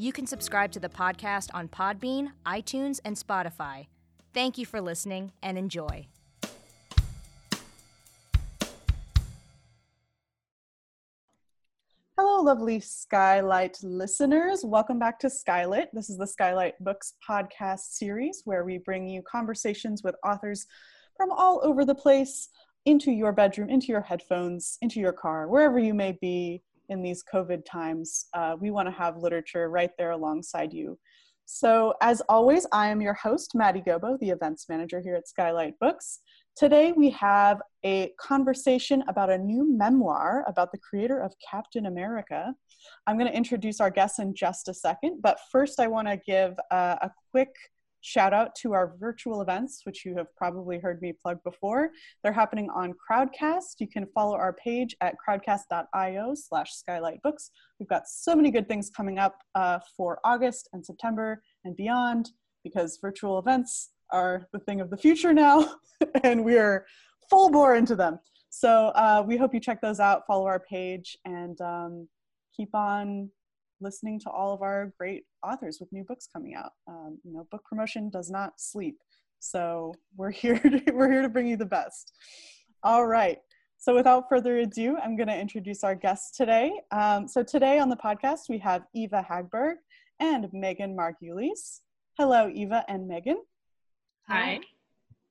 You can subscribe to the podcast on Podbean, iTunes, and Spotify. Thank you for listening and enjoy. Hello, lovely Skylight listeners. Welcome back to Skylit. This is the Skylight Books podcast series where we bring you conversations with authors from all over the place into your bedroom, into your headphones, into your car, wherever you may be in these COVID times. Uh, we want to have literature right there alongside you. So, as always, I am your host, Maddie Gobo, the events manager here at Skylight Books. Today, we have a conversation about a new memoir about the creator of Captain America. I'm going to introduce our guests in just a second, but first, I want to give uh, a quick shout out to our virtual events, which you have probably heard me plug before. They're happening on Crowdcast. You can follow our page at crowdcast.io slash skylightbooks. We've got so many good things coming up uh, for August and September and beyond because virtual events are the thing of the future now, and we are full bore into them. So uh, we hope you check those out, follow our page, and um, keep on listening to all of our great authors with new books coming out. Um, you know, book promotion does not sleep, so we're here. To, we're here to bring you the best. All right. So without further ado, I'm going to introduce our guests today. Um, so today on the podcast we have Eva Hagberg and Megan Margulies. Hello, Eva and Megan. Hi.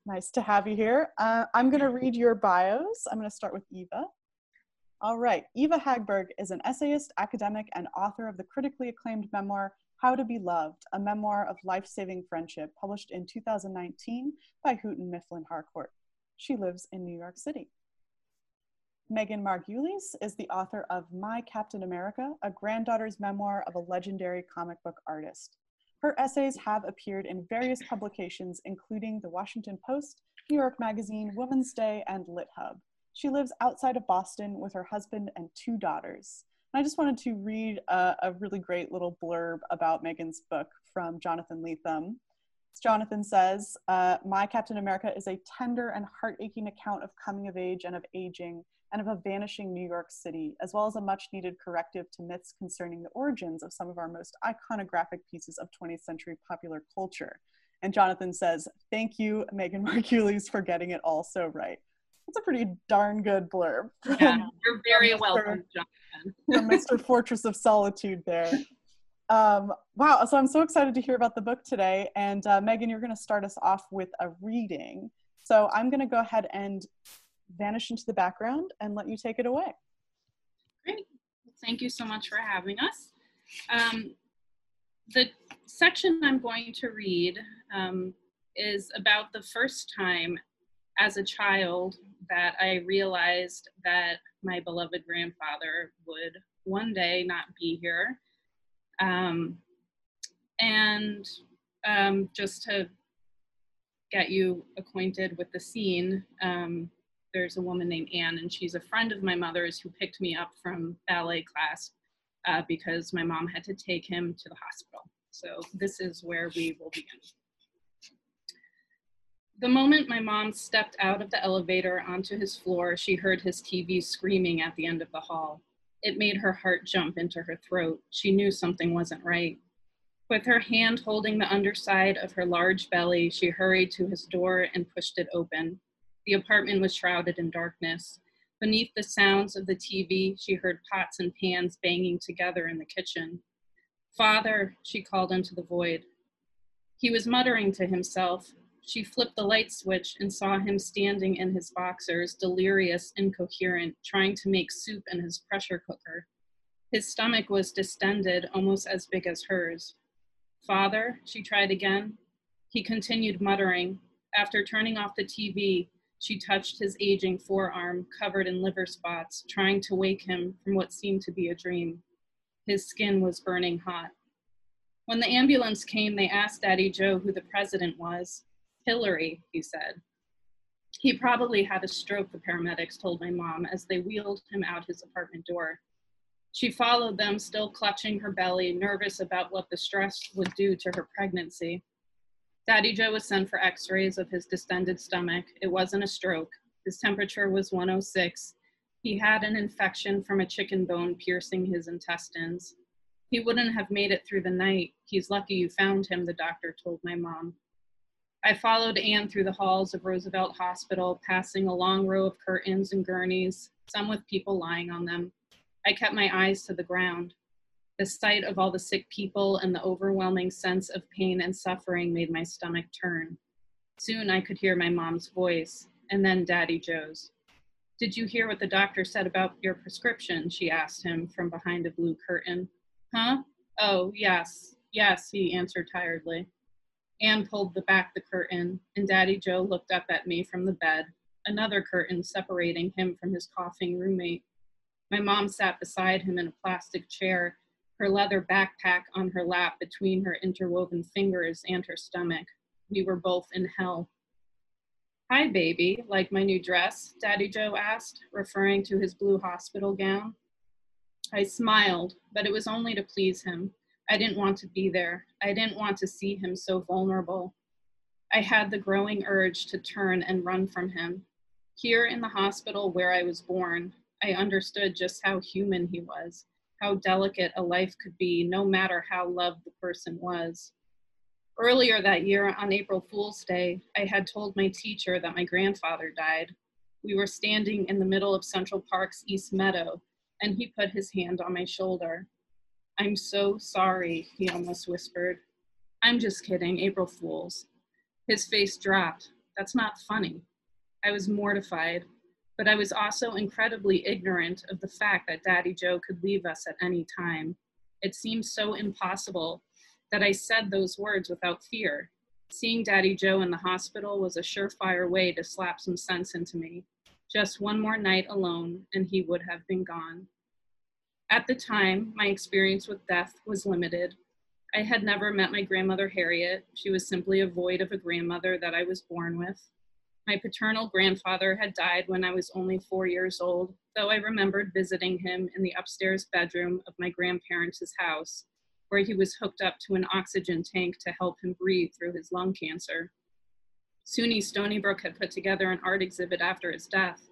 Nice to have you here. Uh, I'm going to read your bios. I'm going to start with Eva. All right. Eva Hagberg is an essayist, academic, and author of the critically acclaimed memoir, How to Be Loved, a memoir of life saving friendship, published in 2019 by Houghton Mifflin Harcourt. She lives in New York City. Megan Margulies is the author of My Captain America, a granddaughter's memoir of a legendary comic book artist. Her essays have appeared in various publications, including The Washington Post, New York Magazine, Woman's Day, and LitHub. She lives outside of Boston with her husband and two daughters. And I just wanted to read a, a really great little blurb about Megan's book from Jonathan Lethem. Jonathan says, uh, My Captain America is a tender and heart aching account of coming of age and of aging and of a vanishing New York City, as well as a much needed corrective to myths concerning the origins of some of our most iconographic pieces of 20th century popular culture. And Jonathan says, Thank you, Megan Margulies, for getting it all so right. That's a pretty darn good blurb. Yeah, you're very welcome, Jonathan. Mr. Fortress of Solitude there. Um, wow, so I'm so excited to hear about the book today. And uh, Megan, you're going to start us off with a reading. So I'm going to go ahead and vanish into the background and let you take it away. Great. Thank you so much for having us. Um, the section I'm going to read um, is about the first time as a child that I realized that my beloved grandfather would one day not be here. Um, and um, just to get you acquainted with the scene, um, there's a woman named Anne, and she's a friend of my mother's who picked me up from ballet class uh, because my mom had to take him to the hospital. So this is where we will begin. The moment my mom stepped out of the elevator onto his floor, she heard his TV screaming at the end of the hall. It made her heart jump into her throat. She knew something wasn't right. With her hand holding the underside of her large belly, she hurried to his door and pushed it open. The apartment was shrouded in darkness. Beneath the sounds of the TV, she heard pots and pans banging together in the kitchen. Father, she called into the void. He was muttering to himself. She flipped the light switch and saw him standing in his boxers, delirious, incoherent, trying to make soup in his pressure cooker. His stomach was distended, almost as big as hers. Father, she tried again. He continued muttering. After turning off the TV, she touched his aging forearm, covered in liver spots, trying to wake him from what seemed to be a dream. His skin was burning hot. When the ambulance came, they asked Daddy Joe who the president was. Hillary, he said. He probably had a stroke, the paramedics told my mom as they wheeled him out his apartment door. She followed them, still clutching her belly, nervous about what the stress would do to her pregnancy. Daddy Joe was sent for x rays of his distended stomach. It wasn't a stroke. His temperature was 106. He had an infection from a chicken bone piercing his intestines. He wouldn't have made it through the night. He's lucky you found him, the doctor told my mom. I followed Anne through the halls of Roosevelt Hospital, passing a long row of curtains and gurneys, some with people lying on them. I kept my eyes to the ground. The sight of all the sick people and the overwhelming sense of pain and suffering made my stomach turn. Soon I could hear my mom's voice, and then Daddy Joe's. Did you hear what the doctor said about your prescription? She asked him from behind a blue curtain. Huh? Oh, yes, yes, he answered tiredly. Anne pulled the back the curtain, and Daddy Joe looked up at me from the bed, another curtain separating him from his coughing roommate. My mom sat beside him in a plastic chair, her leather backpack on her lap between her interwoven fingers and her stomach. We were both in hell. Hi, baby, like my new dress? Daddy Joe asked, referring to his blue hospital gown. I smiled, but it was only to please him. I didn't want to be there. I didn't want to see him so vulnerable. I had the growing urge to turn and run from him. Here in the hospital where I was born, I understood just how human he was, how delicate a life could be, no matter how loved the person was. Earlier that year, on April Fool's Day, I had told my teacher that my grandfather died. We were standing in the middle of Central Park's East Meadow, and he put his hand on my shoulder. I'm so sorry, he almost whispered. I'm just kidding, April Fools. His face dropped. That's not funny. I was mortified, but I was also incredibly ignorant of the fact that Daddy Joe could leave us at any time. It seemed so impossible that I said those words without fear. Seeing Daddy Joe in the hospital was a surefire way to slap some sense into me. Just one more night alone, and he would have been gone. At the time, my experience with death was limited. I had never met my grandmother Harriet. She was simply a void of a grandmother that I was born with. My paternal grandfather had died when I was only four years old, though I remembered visiting him in the upstairs bedroom of my grandparents' house, where he was hooked up to an oxygen tank to help him breathe through his lung cancer. SUNY Stony Brook had put together an art exhibit after his death,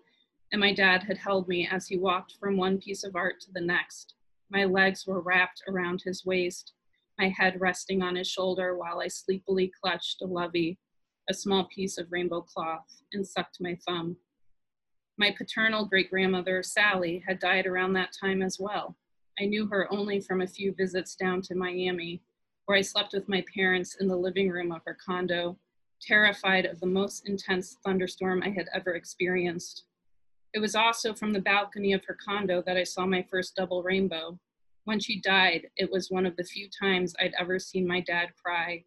and my dad had held me as he walked from one piece of art to the next. My legs were wrapped around his waist, my head resting on his shoulder while I sleepily clutched a lovey, a small piece of rainbow cloth, and sucked my thumb. My paternal great grandmother, Sally, had died around that time as well. I knew her only from a few visits down to Miami, where I slept with my parents in the living room of her condo, terrified of the most intense thunderstorm I had ever experienced. It was also from the balcony of her condo that I saw my first double rainbow. When she died, it was one of the few times I'd ever seen my dad cry.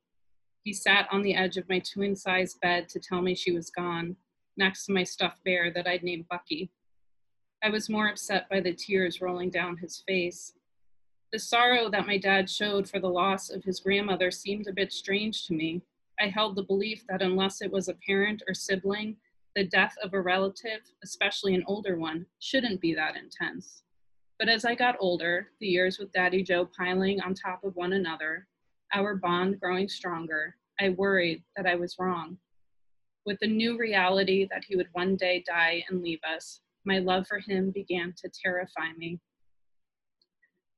He sat on the edge of my twin sized bed to tell me she was gone, next to my stuffed bear that I'd named Bucky. I was more upset by the tears rolling down his face. The sorrow that my dad showed for the loss of his grandmother seemed a bit strange to me. I held the belief that unless it was a parent or sibling, the death of a relative, especially an older one, shouldn't be that intense. But as I got older, the years with Daddy Joe piling on top of one another, our bond growing stronger, I worried that I was wrong. With the new reality that he would one day die and leave us, my love for him began to terrify me.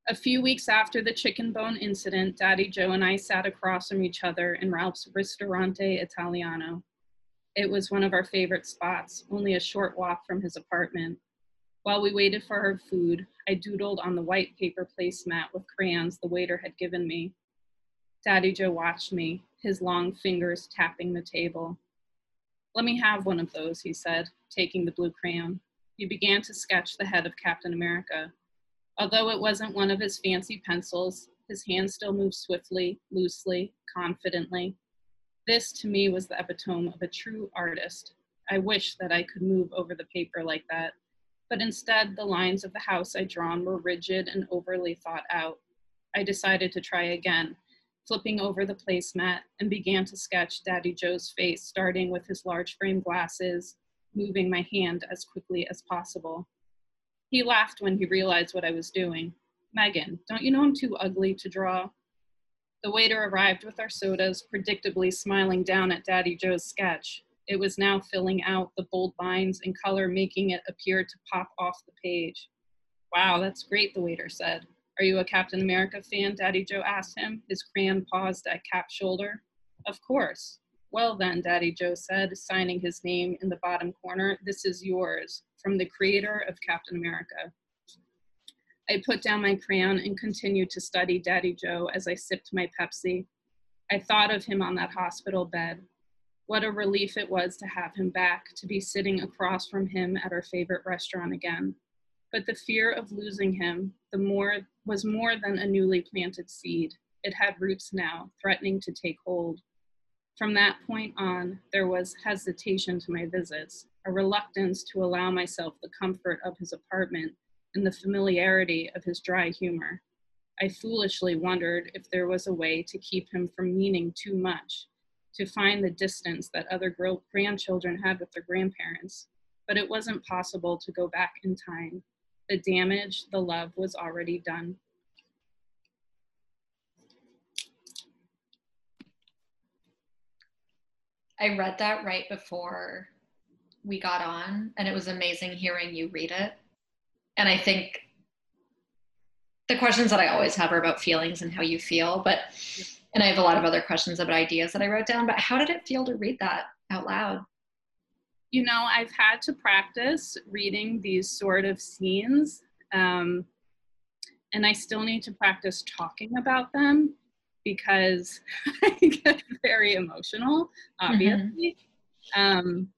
A few weeks after the chicken bone incident, Daddy Joe and I sat across from each other in Ralph's Ristorante Italiano. It was one of our favorite spots, only a short walk from his apartment. While we waited for our food, I doodled on the white paper placemat with crayons the waiter had given me. Daddy Joe watched me, his long fingers tapping the table. Let me have one of those, he said, taking the blue crayon. He began to sketch the head of Captain America. Although it wasn't one of his fancy pencils, his hand still moved swiftly, loosely, confidently. This, to me, was the epitome of a true artist. I wish that I could move over the paper like that, but instead, the lines of the house I'd drawn were rigid and overly thought out. I decided to try again, flipping over the placemat, and began to sketch Daddy Joe's face, starting with his large frame glasses, moving my hand as quickly as possible. He laughed when he realized what I was doing. Megan, don't you know I'm too ugly to draw? The waiter arrived with our sodas, predictably smiling down at Daddy Joe's sketch. It was now filling out the bold lines and color, making it appear to pop off the page. Wow, that's great, the waiter said. Are you a Captain America fan? Daddy Joe asked him, his crayon paused at Cap's shoulder. Of course. Well, then, Daddy Joe said, signing his name in the bottom corner, this is yours, from the creator of Captain America. I put down my crayon and continued to study Daddy Joe as I sipped my Pepsi. I thought of him on that hospital bed. What a relief it was to have him back, to be sitting across from him at our favorite restaurant again. But the fear of losing him, the more was more than a newly planted seed. It had roots now, threatening to take hold. From that point on, there was hesitation to my visits, a reluctance to allow myself the comfort of his apartment and the familiarity of his dry humor. I foolishly wondered if there was a way to keep him from meaning too much, to find the distance that other grandchildren had with their grandparents. But it wasn't possible to go back in time. The damage, the love was already done. I read that right before we got on, and it was amazing hearing you read it. And I think the questions that I always have are about feelings and how you feel, but and I have a lot of other questions about ideas that I wrote down, but how did it feel to read that out loud? You know, I've had to practice reading these sort of scenes, um, and I still need to practice talking about them because I get very emotional, obviously. Mm-hmm. Um,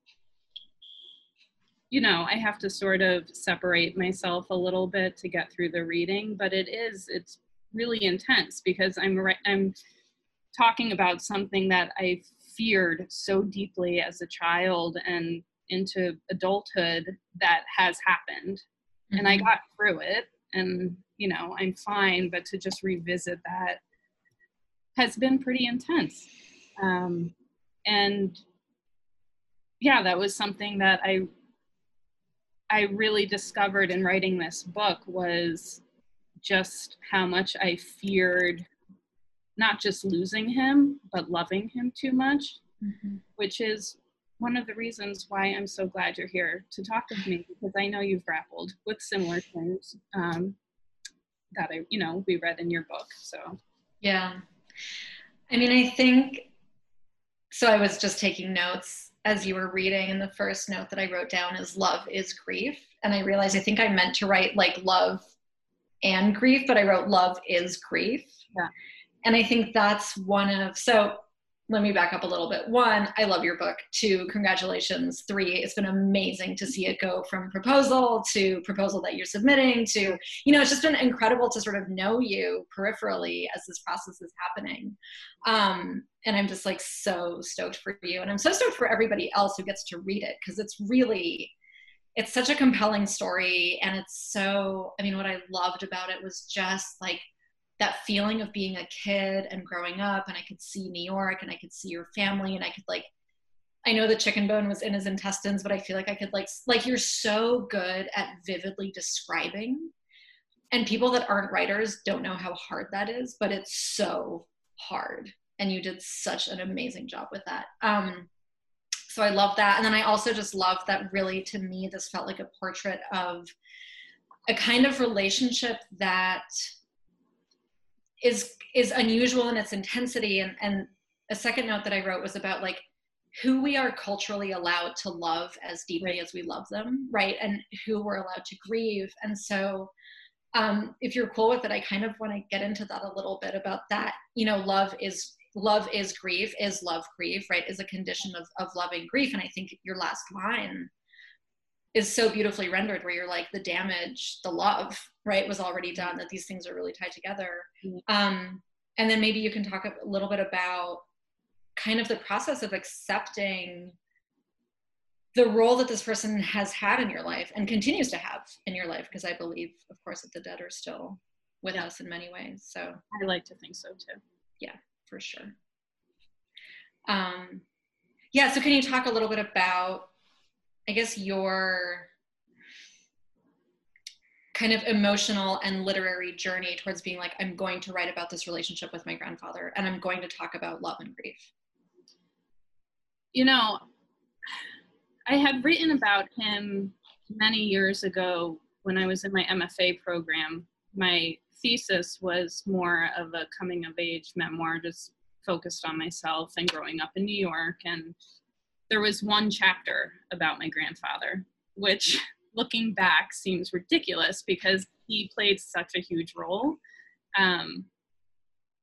you know, I have to sort of separate myself a little bit to get through the reading, but it is, it's really intense because I'm, I'm talking about something that I feared so deeply as a child and into adulthood that has happened. Mm-hmm. And I mm-hmm. got through it and, you know, I'm fine, but to just revisit that has been pretty intense. Um, and yeah, that was something that I I really discovered in writing this book was just how much I feared not just losing him, but loving him too much, mm-hmm. which is one of the reasons why I'm so glad you're here to talk with me because I know you've grappled with similar things um, that I, you know, we read in your book. So, yeah. I mean, I think so. I was just taking notes as you were reading, and the first note that I wrote down is love is grief. And I realized I think I meant to write like love and grief, but I wrote love is grief. Yeah. And I think that's one of so let me back up a little bit. One, I love your book. Two, congratulations. Three, it's been amazing to see it go from proposal to proposal that you're submitting to, you know, it's just been incredible to sort of know you peripherally as this process is happening. Um, and I'm just like so stoked for you. And I'm so stoked for everybody else who gets to read it because it's really, it's such a compelling story. And it's so, I mean, what I loved about it was just like that feeling of being a kid and growing up and i could see new york and i could see your family and i could like i know the chicken bone was in his intestines but i feel like i could like like you're so good at vividly describing and people that aren't writers don't know how hard that is but it's so hard and you did such an amazing job with that. Um so i love that and then i also just love that really to me this felt like a portrait of a kind of relationship that is is unusual in its intensity and and a second note that i wrote was about like who we are culturally allowed to love as deeply right. as we love them right and who we're allowed to grieve and so um, if you're cool with it i kind of want to get into that a little bit about that you know love is love is grief, is love grief, right? Is a condition of, of loving grief. And I think your last line is so beautifully rendered where you're like the damage, the love, right, was already done, that these things are really tied together. Mm-hmm. Um, and then maybe you can talk a little bit about kind of the process of accepting the role that this person has had in your life and continues to have in your life because i believe of course that the dead are still with us in many ways so I like to think so too. Yeah, for sure um, yeah so can you talk a little bit about i guess your kind of emotional and literary journey towards being like i'm going to write about this relationship with my grandfather and i'm going to talk about love and grief You know, I had written about him many years ago when I was in my MFA program. My thesis was more of a coming of age memoir, just focused on myself and growing up in New York. And there was one chapter about my grandfather, which looking back seems ridiculous because he played such a huge role. Um,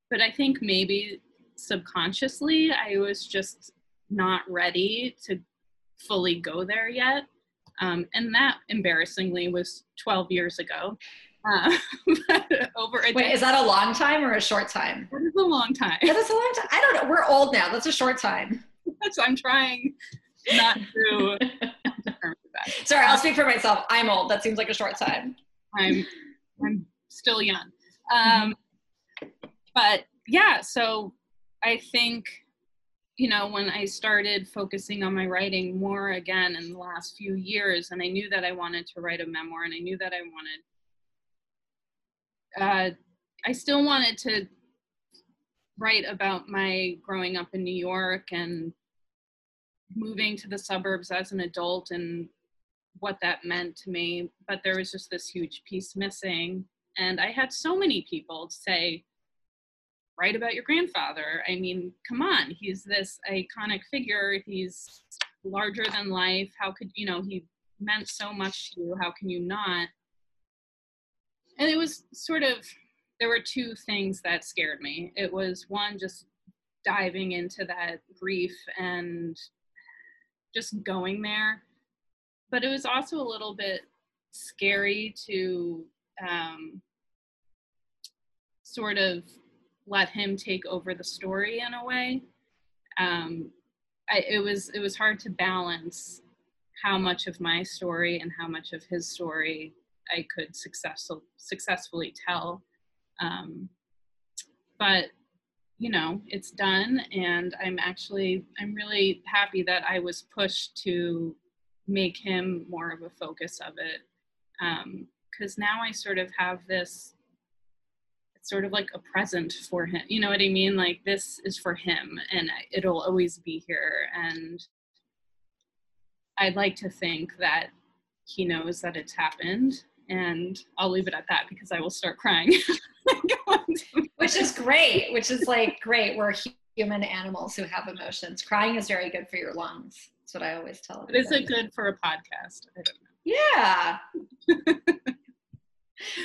but I think maybe subconsciously I was just not ready to fully go there yet. Um, and that embarrassingly was 12 years ago. Uh, over a wait decade, is that a long time or a short time that is a long time. that's a long time i don't know we're old now that's a short time so I'm trying not to that. sorry i'll speak for myself i'm old that seems like a short time I'm I'm still young. Um, but yeah, so I think you know when I started focusing on my writing more again in the last few years, and I knew that I wanted to write a memoir, and I knew that I wanted. Uh, I still wanted to write about my growing up in New York and moving to the suburbs as an adult and what that meant to me but there was just this huge piece missing. And i had so many people say write about your grandfather. I mean come on he's this iconic figure. He's larger than life. How could you know he meant so much to you. How can you not? And it was sort of there were two things that scared me it was one just diving into that grief and just going there but it was also a little bit scary to um, sort of let him take over the story in a way. Um, I, it was it was hard to balance how much of my story and how much of his story I could successful, successfully tell. Um, but you know, it's done, and I'm actually I'm really happy that I was pushed to make him more of a focus of it. Because now i sort of have this it's sort of like a present for him you know what i mean? Like this is for him and it'll always be here and i'd like to think that he knows that it's happened and i'll leave it at that because i will start crying which is great which is like great we're human animals who have emotions crying is very good for your lungs that's what i always tell But is it good for a podcast i don't know yeah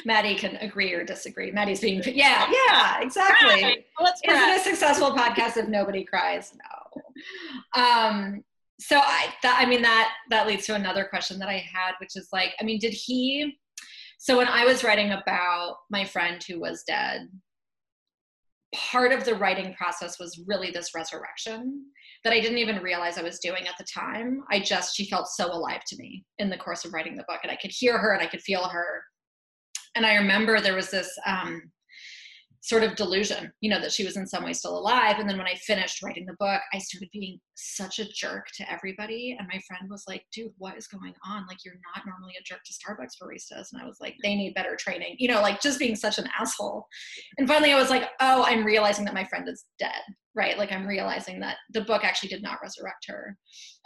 maddie can agree or disagree maddie's being yeah yeah exactly Cry. Let's Is cry. it a successful podcast if nobody cries? No. Um, so I, that, I mean, that that leads to another question that I had, which is like, I mean, did he? So when I was writing about my friend who was dead, part of the writing process was really this resurrection that I didn't even realize I was doing at the time. I just she felt so alive to me in the course of writing the book, and I could hear her and I could feel her. And I remember there was this. Um, sort of delusion, you know, that she was in some way still alive. And then when I finished writing the book, I started being such a jerk to everybody. And my friend was like, dude, what is going on? Like, you're not normally a jerk to Starbucks baristas. And I was like, they need better training, you know, like just being such an asshole. And finally, I was like, oh, I'm realizing that my friend is dead, right? Like, I'm realizing that the book actually did not resurrect her.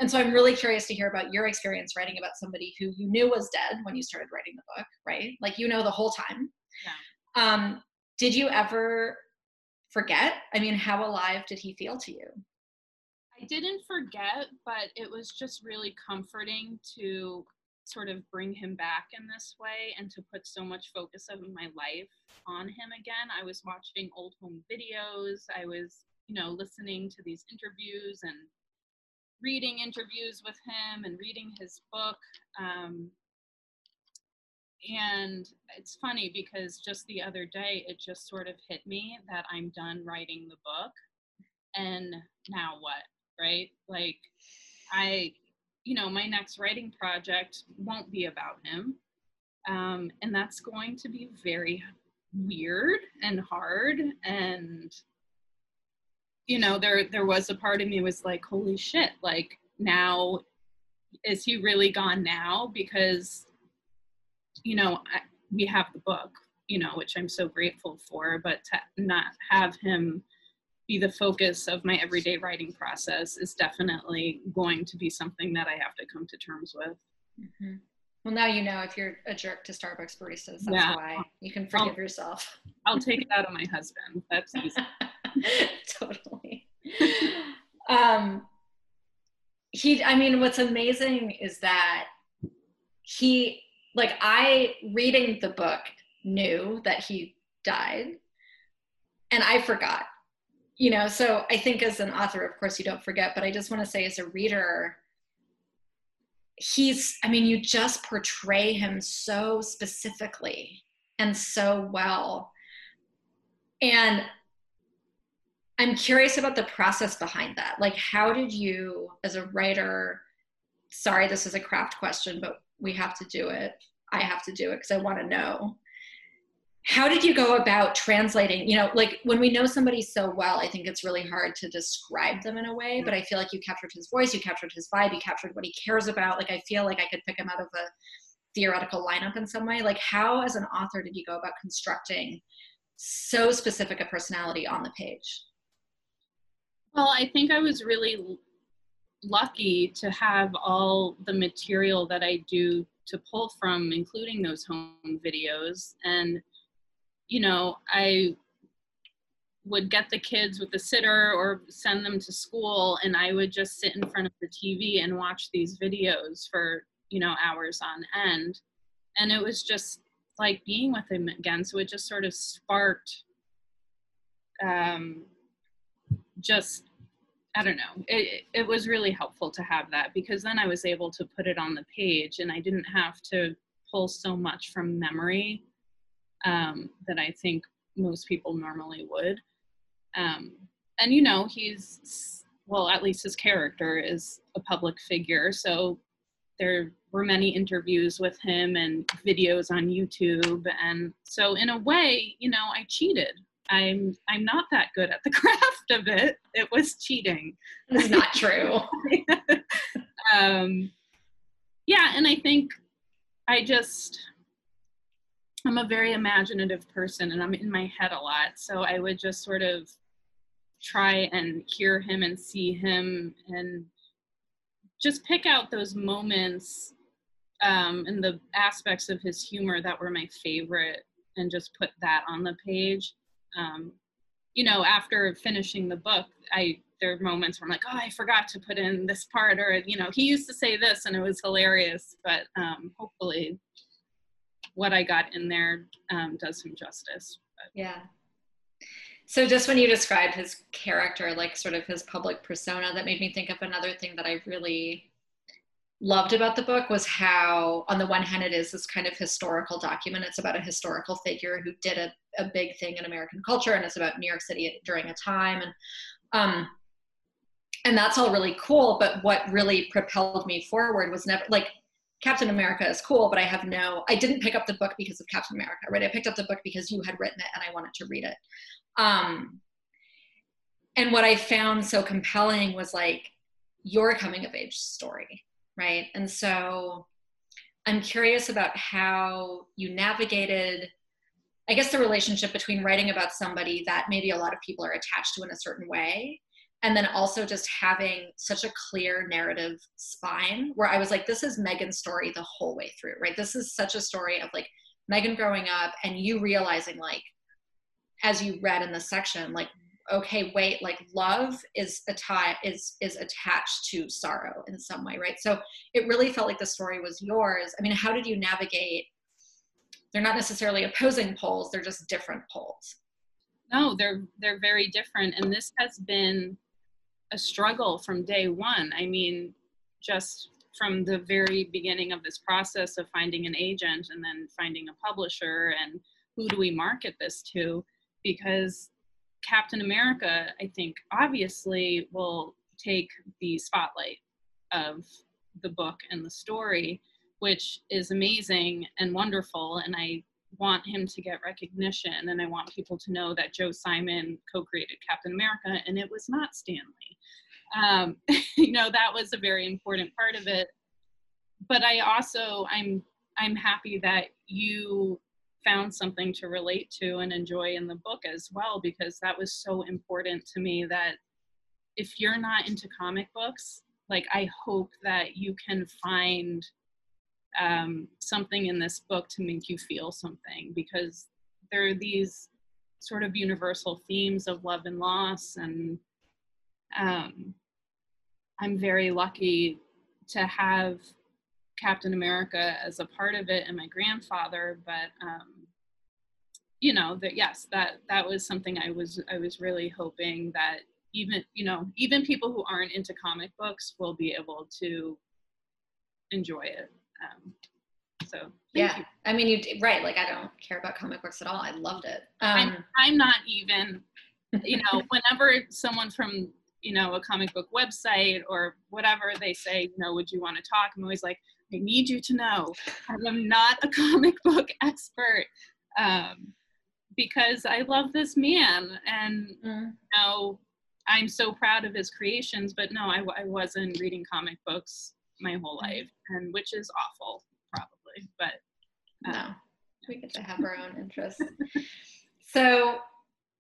And so I'm really curious to hear about your experience writing about somebody who you knew was dead when you started writing the book, right? Like, you know, the whole time. Yeah. Um, did you ever forget? I mean, how alive did he feel to you? I didn't forget, but it was just really comforting to sort of bring him back in this way and to put so much focus of my life on him again. I was watching old home videos. I was, you know, listening to these interviews and reading interviews with him and reading his book. Um, and it's funny because just the other day, it just sort of hit me that I'm done writing the book. And now what? Right? Like, I, you know, my next writing project won't be about him. Um, and that's going to be very weird and hard and you know there there was a part of me was like holy shit like now is he really gone now because you know I, we have the book you know which i'm so grateful for but to not have him be the focus of my everyday writing process is definitely going to be something that i have to come to terms with mm-hmm. Well, now you know if you're a jerk to Starbucks baristas, that's Yeah. why you can forgive I'll- yourself. i'll take it out of my husband that's easy totally. Um, he, I mean, what's amazing is that he, like, I reading the book knew that he died, and I forgot. You know, so I think as an author, of course, you don't forget, but I just want to say as a reader, he's, I mean, you just portray him so specifically and so well. And I'm curious about the process behind that. Like, how did you, as a writer, sorry, this is a craft question, but we have to do it. I have to do it because I want to know. How did you go about translating? You know, like when we know somebody so well, I think it's really hard to describe them in a way, but I feel like you captured his voice, you captured his vibe, you captured what he cares about. Like, I feel like I could pick him out of a theoretical lineup in some way. Like, how, as an author, did you go about constructing so specific a personality on the page? Well, I think I was really lucky to have all the material that I do to pull from, including those home videos. And, you know, I would get the kids with the sitter or send them to school, and I would just sit in front of the TV and watch these videos for, you know, hours on end. And it was just like being with him again. So it just sort of sparked um, just I don't know. It, it was really helpful to have that because then I was able to put it on the page and I didn't have to pull so much from memory um, that I think most people normally would. Um, and you know, he's, well, at least his character is a public figure. So there were many interviews with him and videos on YouTube. And so, in a way, you know, I cheated. I'm I'm not that good at the craft of it. It was cheating. It's not true. um, yeah, and I think I just I'm a very imaginative person, and I'm in my head a lot. So I would just sort of try and hear him and see him, and just pick out those moments um, and the aspects of his humor that were my favorite, and just put that on the page um, you know, after finishing the book, I there are moments where I'm like, oh, I forgot to put in this part, or you know, he used to say this and it was hilarious. But um, hopefully, what I got in there um, does him justice. But, Yeah. So just when you described his character, like sort of his public persona, that made me think of another thing that I really loved about the book was how, on the one hand, it is this kind of historical document. It's about a historical figure who did a, a big thing in American culture, and it's about New York City during a time, and um, and that's all really cool. But what really propelled me forward was never like Captain America is cool, but I have no, I didn't pick up the book because of Captain America, right? I picked up the book because you had written it and I wanted to read it. Um, and what I found so compelling was like your coming of age story, right? And so I'm curious about how you navigated, I guess, the relationship between writing about somebody that maybe a lot of people are attached to in a certain way and then also just having such a clear narrative spine where I was like, this is Megan's story the whole way through, right? This is such a story of like Megan growing up and you realizing, like, as you read in the section, like, okay, wait, like love is a tie is is attached to sorrow in some way, right? So it really felt like the story was yours. I mean, how did you navigate? They're not necessarily opposing poles; they're just different poles. no, they're they're very different, and this has been a struggle from day one. I mean, just from the very beginning of this process of finding an agent and then finding a publisher and who do we market this to because captain america i think obviously will take the spotlight of the book and the story which is amazing and wonderful and i want him to get recognition and i want people to know that joe simon co-created captain america and it was not Stan Lee. um, you know that was a very important part of it but i also i'm i'm happy that you found something to relate to and enjoy in the book as well because that was so important to me that if you're not into comic books like i hope that you can find um, something in this book to make you feel something because there are these sort of universal themes of love and loss and um, i'm very lucky to have captain america as a part of it and my grandfather but um, you know that yes that that was something i was i was really hoping that even you know even people who aren't into comic books will be able to enjoy it um, so yeah you. i mean you right like i don't care about comic books at all i loved it um, I'm, I'm not even you know whenever someone from you know a comic book website or whatever they say you know would you want to talk i'm always like i need you to know i am not a comic book expert um, because i love this man and mm. you know i'm so proud of his creations but no I, I wasn't reading comic books my whole Mm-hmm. life and which is awful probably but uh, no we get to have our own interests. So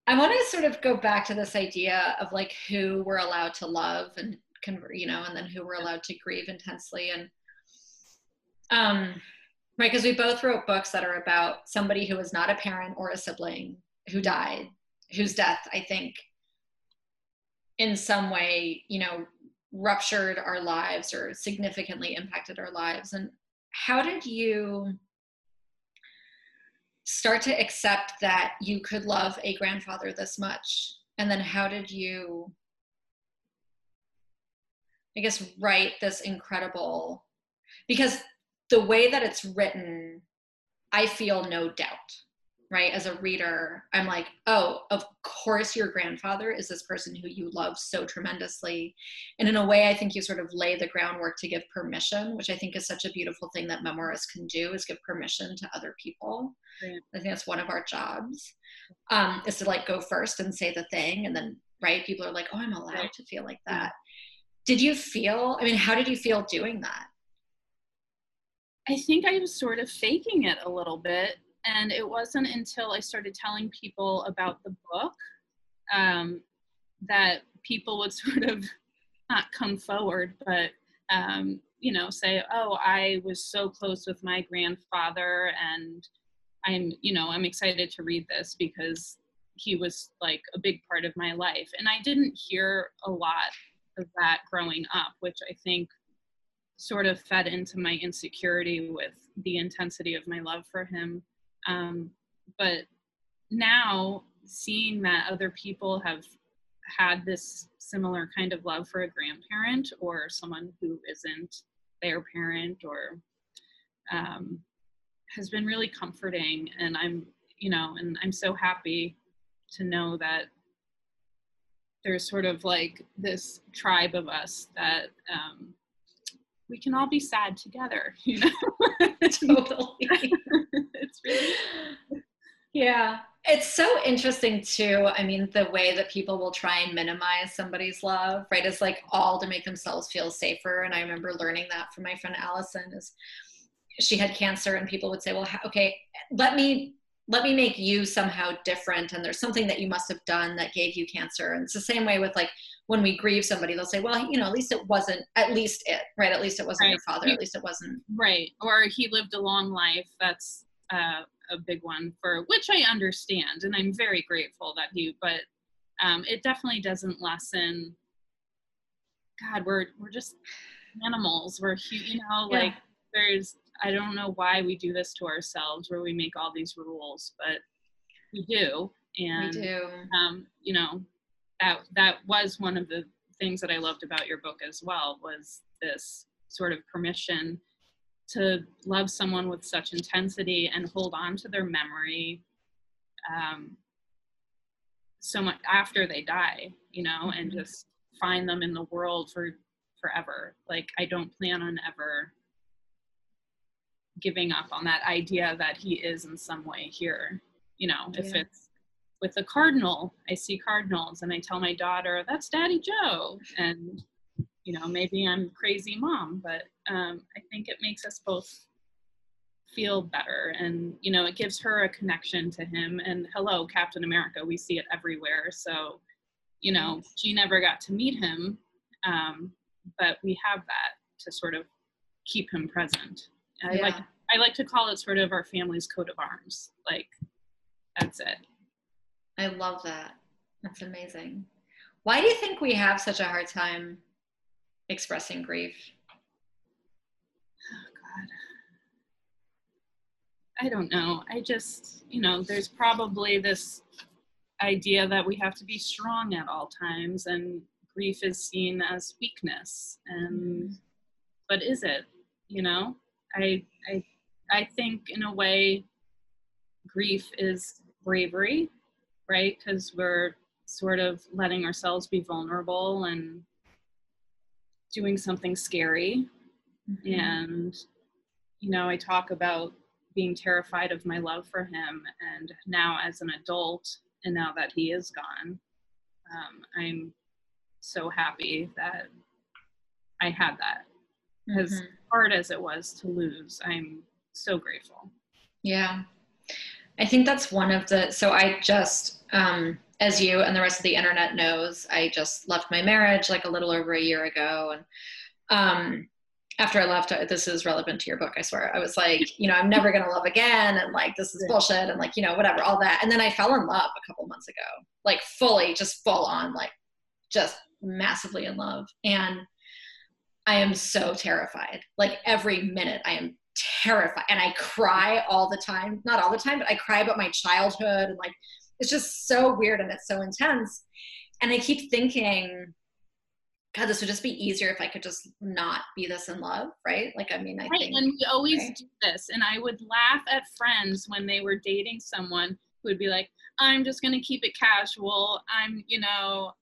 i want to sort of go back to this idea of like who we're allowed to love and convert you know and then who we're allowed to grieve intensely and um right because we both wrote books that are about somebody who is not a parent or a sibling who died whose death i think in some way you know ruptured our lives or significantly impacted our lives? And how did you start to accept that you could love a grandfather this much? And then how did you i guess write this incredible because the way that it's written i feel no doubt right as a reader i'm like oh of course your grandfather is this person who you love so tremendously. And in a way i think you sort of lay the groundwork to give permission which i think is such a beautiful thing that memoirists can do is give permission to other people. I think that's one of our jobs um, is to like go first and say the thing and then right people are like oh i'm allowed Right. to feel like that. Did you feel i mean how did you feel doing that? I think I was sort of faking it a little bit. And it wasn't until I started telling people about the book um, that people would sort of not come forward, but, um, you know, say, oh, I was so close with my grandfather and I'm, you know, I'm excited to read this because he was like a big part of my life. And I didn't hear a lot of that growing up, which I think sort of fed into my insecurity with the intensity of my love for him. Um, but now seeing that other people have had this similar kind of love for a grandparent or someone who isn't their parent or um, has been really comforting and i'm you know and i'm so happy to know that there's sort of like this tribe of us that um, we can all be sad together you know? Totally it's really. Yeah. It's so interesting too i mean the way that people will try and minimize somebody's love right is like all to make themselves feel safer. And i remember learning that from my friend allison is she had cancer and people would say well okay let me let me make you somehow different and there's something that you must have done that gave you cancer. And it's the same way with like when we grieve somebody they'll say well you know at least it wasn't at least it right at least it wasn't Right. your father at least it wasn't right. Or he lived a long life that's uh, a big one for which i understand and i'm very grateful that he but um, it definitely doesn't lessen god we're we're just animals we're you know Yeah. like there's i don't know why we do this to ourselves where we make all these rules but we do and we do. um, you know that that was one of the things that I loved about your book as well was this sort of permission to love someone with such intensity and hold on to their memory um, so much after they die, you know, and Mhm. just find them in the world for forever. Like I don't plan on ever giving up on that idea that he is in some way here. You know, if it's with a cardinal, I see cardinals and I tell my daughter, that's Daddy Joe. And, you know, maybe I'm crazy mom, but um, I think it makes us both feel better. And, you know, it gives her a connection to him. And hello, Captain America, we see it everywhere. So, you know, she never got to meet him, um, but we have that to sort of keep him present. I like I like to call it sort of our family's coat of arms. Like that's it. I love that. That's amazing. Why do you think we have such a hard time expressing grief? Oh God. I don't know. I just, you know, there's probably this idea that we have to be strong at all times and grief is seen as weakness. And mm-hmm. but is it? You know? I I I think in a way grief is bravery, right? Because we're sort of letting ourselves be vulnerable and doing something scary Mm-hmm. and you know i talk about being terrified of my love for him and now as an adult and now that he is gone um, i'm so happy that i had that as Mhm. hard as it was to lose i'm so grateful Yeah. I think that's one of the, so I just, um, as you and the rest of the internet knows, I just left my marriage like a little over a year ago. And um, after I left, this is relevant to your book, I swear. I was like, you know, I'm never going to love again. And like, this is bullshit. And like, you know, whatever, all that. And then I fell in love a couple months ago, like fully, just full on, like just massively in love. And I am so terrified. Like every minute I am terrified and I cry all the time. Not all the time, but I cry about my childhood and like it's just so weird and it's so intense. And I keep thinking, God, this would just be easier if I could just not be this in love, right? Like, I mean, I right think. and we always right? do this and i would laugh at friends when they were dating someone who would be like i'm just going to keep it casual i'm you know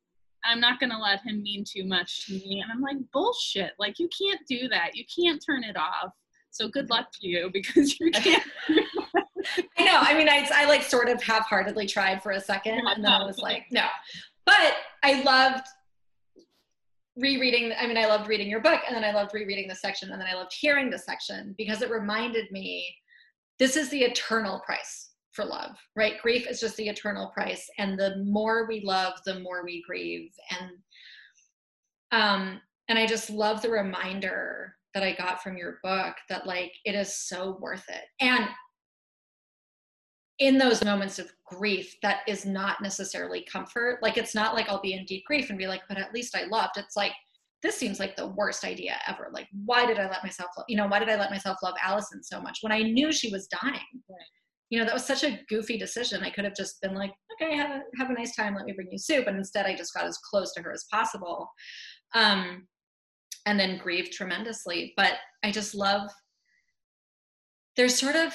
i'm not going to let him mean too much to me and i'm like bullshit like you can't do that you can't turn it off so good luck to you because you can't I know. I mean, I, I like sort of half heartedly tried for a second and then I was like, no. But I loved rereading. I mean, I loved reading your book and then I loved rereading the section and then I loved hearing the section because it reminded me this is the eternal price for love, right? Grief is just the eternal price. And the more we love, the more we grieve. And, um, and I just love the reminder that I got from your book that like it is so worth it. And in those moments of grief that is not necessarily comfort. Like it's not like i'll be in deep grief and be like but at least i loved. It's like this seems like the worst idea ever. Like why did i let myself love you know why did i let myself love allison so much when i knew she was dying? You know that was such a goofy decision. I could have just been like okay have a have a nice time. Let me bring you soup. And instead i just got as close to her as possible um and then grieved tremendously. But i just love there's sort of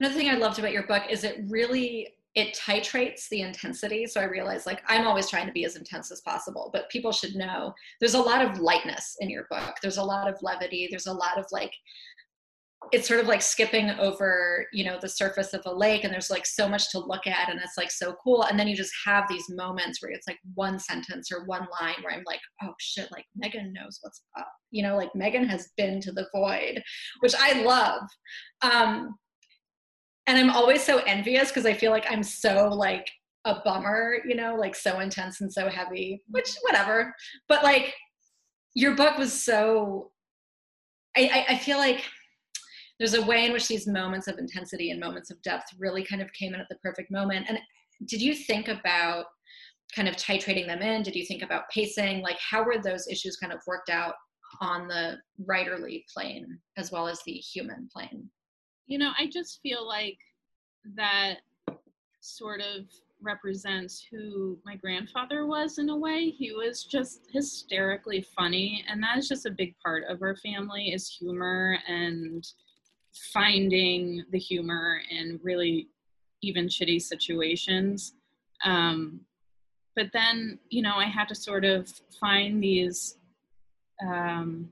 another thing I loved about your book is it really it titrates the intensity. So I realized like I'm always trying to be as intense as possible, but people should know there's a lot of lightness in your book. There's a lot of levity. There's a lot of like it's sort of like skipping over, you know, the surface of a lake and there's like so much to look at and it's like so cool. And then you just have these moments where it's like one sentence or one line where I'm like, oh shit, like Megan knows what's up. You know, like Megan has been to the void, which I love. Um, and i'm always so envious because i feel like i'm so like a bummer you know like so intense and so heavy which whatever. But like your book was so i i, I feel like there's a way in which these moments of intensity and moments of depth really kind of came in at the perfect moment. And did you think about kind of titrating them in? Did you think about pacing? Like how were those issues kind of worked out on the writerly plane as well as the human plane you know i just feel like that sort of represents who my grandfather was in a way. He was just hysterically funny, and that is just a big part of our family is humor and finding the humor in really even shitty situations. Um, but then, you know, I had to sort of find these um,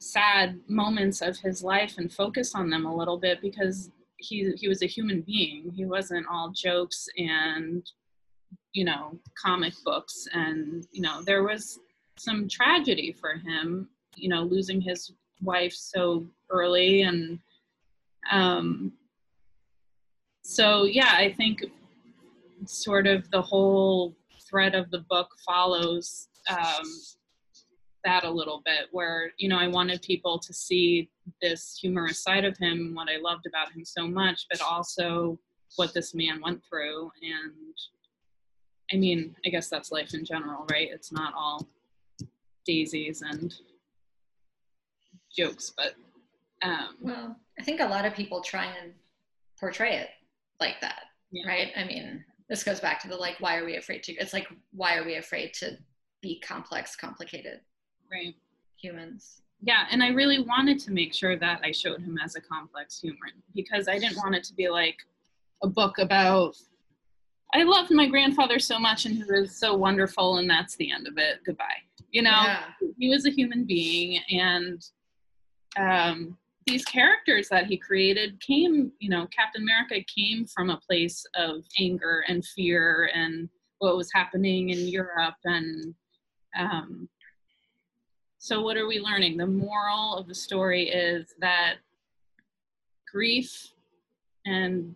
sad moments of his life and focus on them a little bit because he he was a human being. He wasn't all jokes and you know comic books and you know there was some tragedy for him. You know, losing his wife so early and um, so yeah, I think sort of the whole thread of the book follows um, that a little bit where you know i wanted people to see this humorous side of him what i loved about him so much but also what this man went through and i mean i guess that's life in general right it's not all daisies and jokes but um Well, I think a lot of people try and portray it like that, Yeah. right? I mean, this goes back to the like, why are we afraid to? It's like, why are we afraid to be complex, complicated right humans? yeah and i really wanted to make sure that i showed him as a complex human because i didn't want it to be like a book about i loved my grandfather so much and he was so wonderful and that's the end of it goodbye you know Yeah. he was a human being and um, these characters that he created came you know captain america came from a place of anger and fear and what was happening in europe and um, so what are we learning the moral of the story is that grief and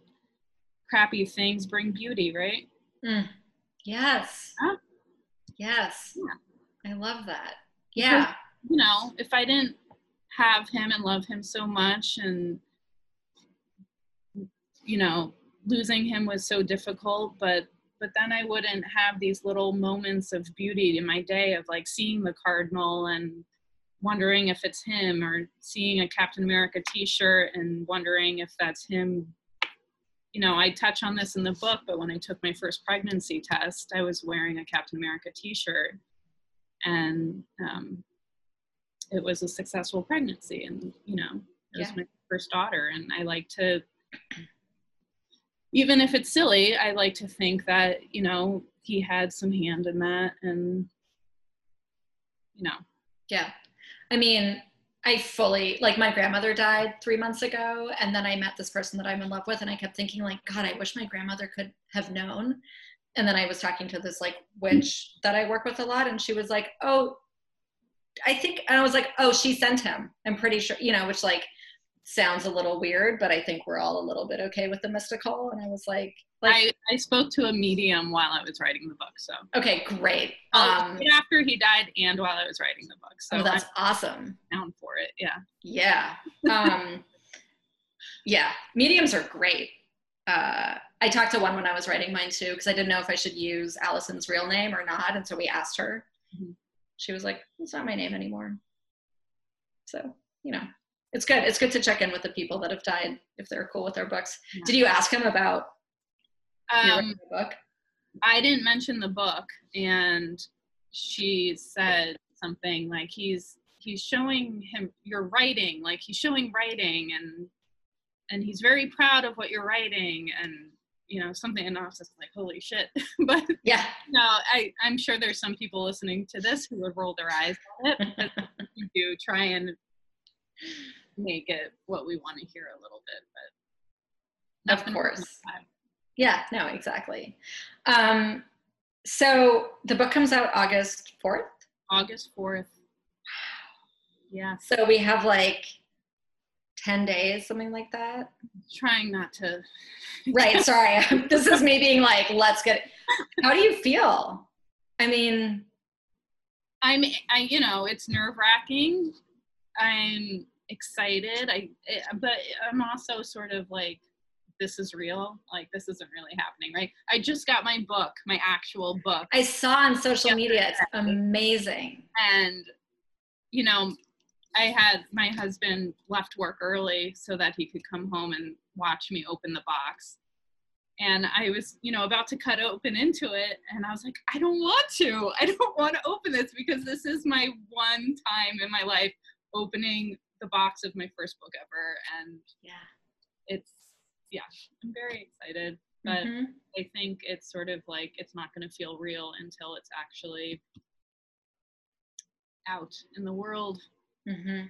crappy things bring beauty right Mm. Yes. Huh? Yes. Yeah. I love that. Yeah. you know, if I didn't have him and love him so much and you know, losing him was so difficult, but but then I wouldn't have these little moments of beauty in my day of like seeing the cardinal and wondering if it's him or seeing a Captain America t-shirt and wondering if that's him. You know, I touch on this in the book, but when I took my first pregnancy test, I was wearing a Captain America t-shirt and um, it was a successful pregnancy and you know it was Yeah. my first daughter and i like to even if it's silly i like to think that you know he had some hand in that and you know Yeah. I mean, I fully like my grandmother died three months ago, and then I met this person that I'm in love with, and I kept thinking, like, God, I wish my grandmother could have known. And then I was talking to this like witch that I work with a lot, and she was like, Oh, I think, and I was like, Oh, she sent him. I'm pretty sure, you know, which like sounds a little weird, but I think we're all a little bit okay with the mystical. And I was like, like, I, I spoke to a medium while i was writing the book so okay, great. um, Um, right after he died and while i was writing the book so oh, that's i'm awesome. down for it yeah Yeah. Um, yeah. Mediums are great. Uh, I talked to one when I was writing mine too, because I didn't know if I should use Allison's real name or not. And so we asked her. Mhm. She was like, it's not my name anymore. So, you know, it's good. It's good to check in with the people that have died if they're cool with their books. Yeah. Did you ask him about your um, book? I didn't mention the book, and she said something like he's he's showing him your writing, like he's showing writing, and and he's very proud of what you're writing, and you know something. And I was just like, holy shit! but Yeah. no, I I'm sure there's some people listening to this who would roll their eyes at it. But we do try and make it what we want to hear a little bit, but Of course. Yeah, no, exactly. Um, so the book comes out August 4th. August fourth. Yeah, So we have like 10 days, something like that. trying not to Right. Sorry. this is me being like, let's get How do you feel? I mean, i'm i you know it's nerve wracking i'm excited. I eh, but i'm also sort of like this is real. Like this isn't really happening right? I just got my book my actual book. I saw on social media, it's amazing. and you know i had my husband left work early so that he could come home and watch me open the box. And I was, you know, about to cut open into it, and I was like, I don't want to. I don't want to open this because this is my one time in my life opening the box of my first book ever, and Yeah. it's yeah, I'm very excited, but Mhm. I think it's sort of like it's not going to feel real until it's actually out in the world. hmm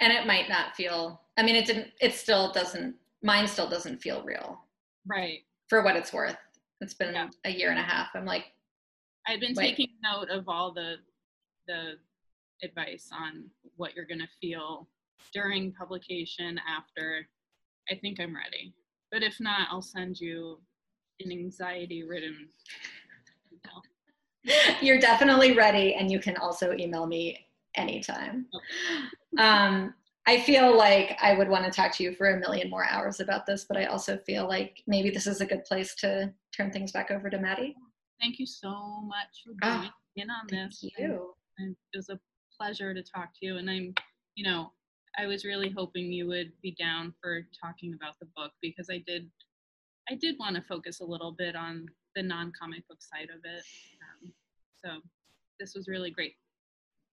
And it might not feel, I mean, it didn't, it still doesn't, mine still doesn't feel real Right. for what it's worth. It's been Yeah. a year and a half. I'm like, I've been Wait. taking note of all the the advice on what you're going to feel during publication after I think I'm ready. But if not, I'll send you an anxiety ridden email. you're definitely ready and you can also email me anytime um, i feel like i would want to talk to you for a million more hours about this but i also feel like maybe this is a good place to turn things back over to maddie Thank you so much for Ah, being in on thank this. you And it was a pleasure to talk to you. And I'm, you know, I was really hoping you would be down for talking about the book because I did, I did want to focus a little bit on the non-comic book side of it. Um, so this was really great.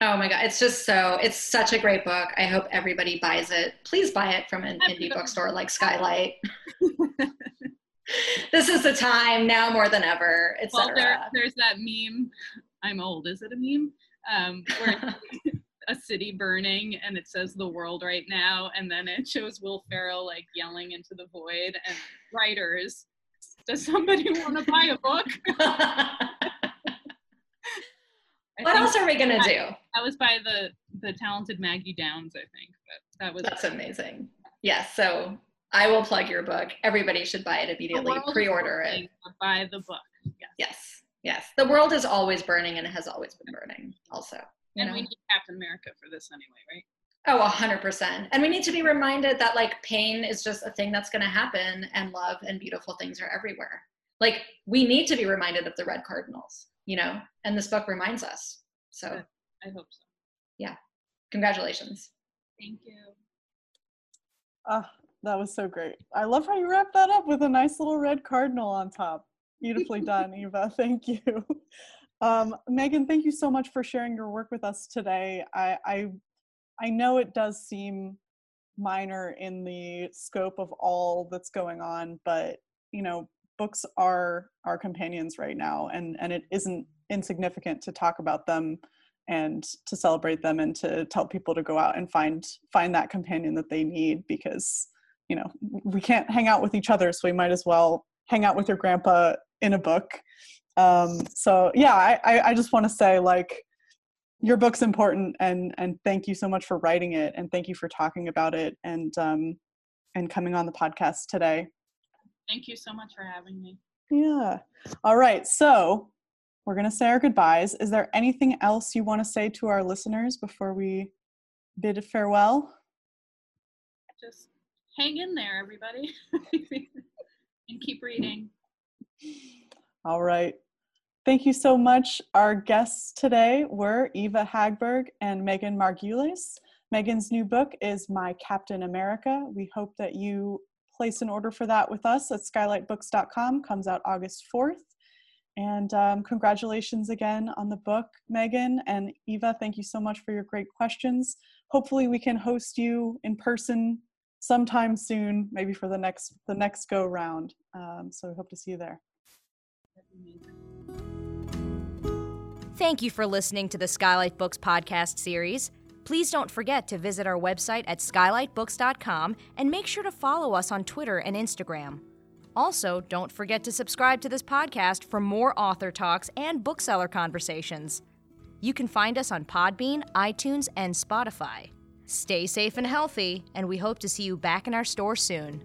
oh my god it's just so it's such a great book i hope everybody buys it please buy it from an indie bookstore like skylight this is the time now more than ever Well, there, there's that meme. I'm old. Is it a meme? Um, where a city burning and it says the world right now, and then it shows Will Ferrell like yelling into the void and writers. Does somebody want to buy a book? What else are we gonna do That was by the the talented Maggie Downs, I think. But that was That's amazing. Yes, so I will plug your book. Everybody should buy it immediately. Pre-order it. Buy the book. Yes. Yes, yes. The world is always burning and it has always been burning. Also, you And know. we need Captain America for this anyway, right? Oh, a hundred percent. And we need to be reminded that like pain is just a thing that's going to happen, and love and beautiful things are everywhere. Like we need to be reminded of the red cardinals, you know. And this book reminds us. So, I hope so. Yeah. Congratulations. Thank you. Oh, that was so great. I love how you wrapped that up with a nice little red cardinal on top. Beautifully done, Eva. Thank you. Um, Megan, thank you so much for sharing your work with us today. I, I, I know it does seem minor in the scope of all that's going on, but you know, books are our companions right now, and and it isn't insignificant to talk about them and to celebrate them and to tell people to go out and find find that companion that they need because you know we can't hang out with each other so we might as well hang out with your grandpa in a book. Um, so yeah i i, I just want to say like your book's important and and thank you so much for writing it and thank you for talking about it and um and coming on the podcast today. Thank you so much for having me. yeah. All right so we're going to say our goodbyes. Is there anything else you want to say to our listeners before we bid farewell? Just hang in there, everybody, and keep reading. All right. Thank you so much. Our guests today were Eva Hagberg and Megan Margulies. Megan's new book is My Captain America. We hope that you place an order for that with us at skylightbooks.com. Comes out August 4th. And um, congratulations again on the book, Megan and Eva. Thank you so much for your great questions. Hopefully, we can host you in person sometime soon, maybe for the next the next go round. Um, so we hope to see you there. Thank you for listening to the Skylight Books podcast series. Please don't forget to visit our website at skylightbooks.com and make sure to follow us on Twitter and Instagram. Also, don't forget to subscribe to this podcast for more author talks and bookseller conversations. You can find us on Podbean, iTunes, and Spotify. Stay safe and healthy, and we hope to see you back in our store soon.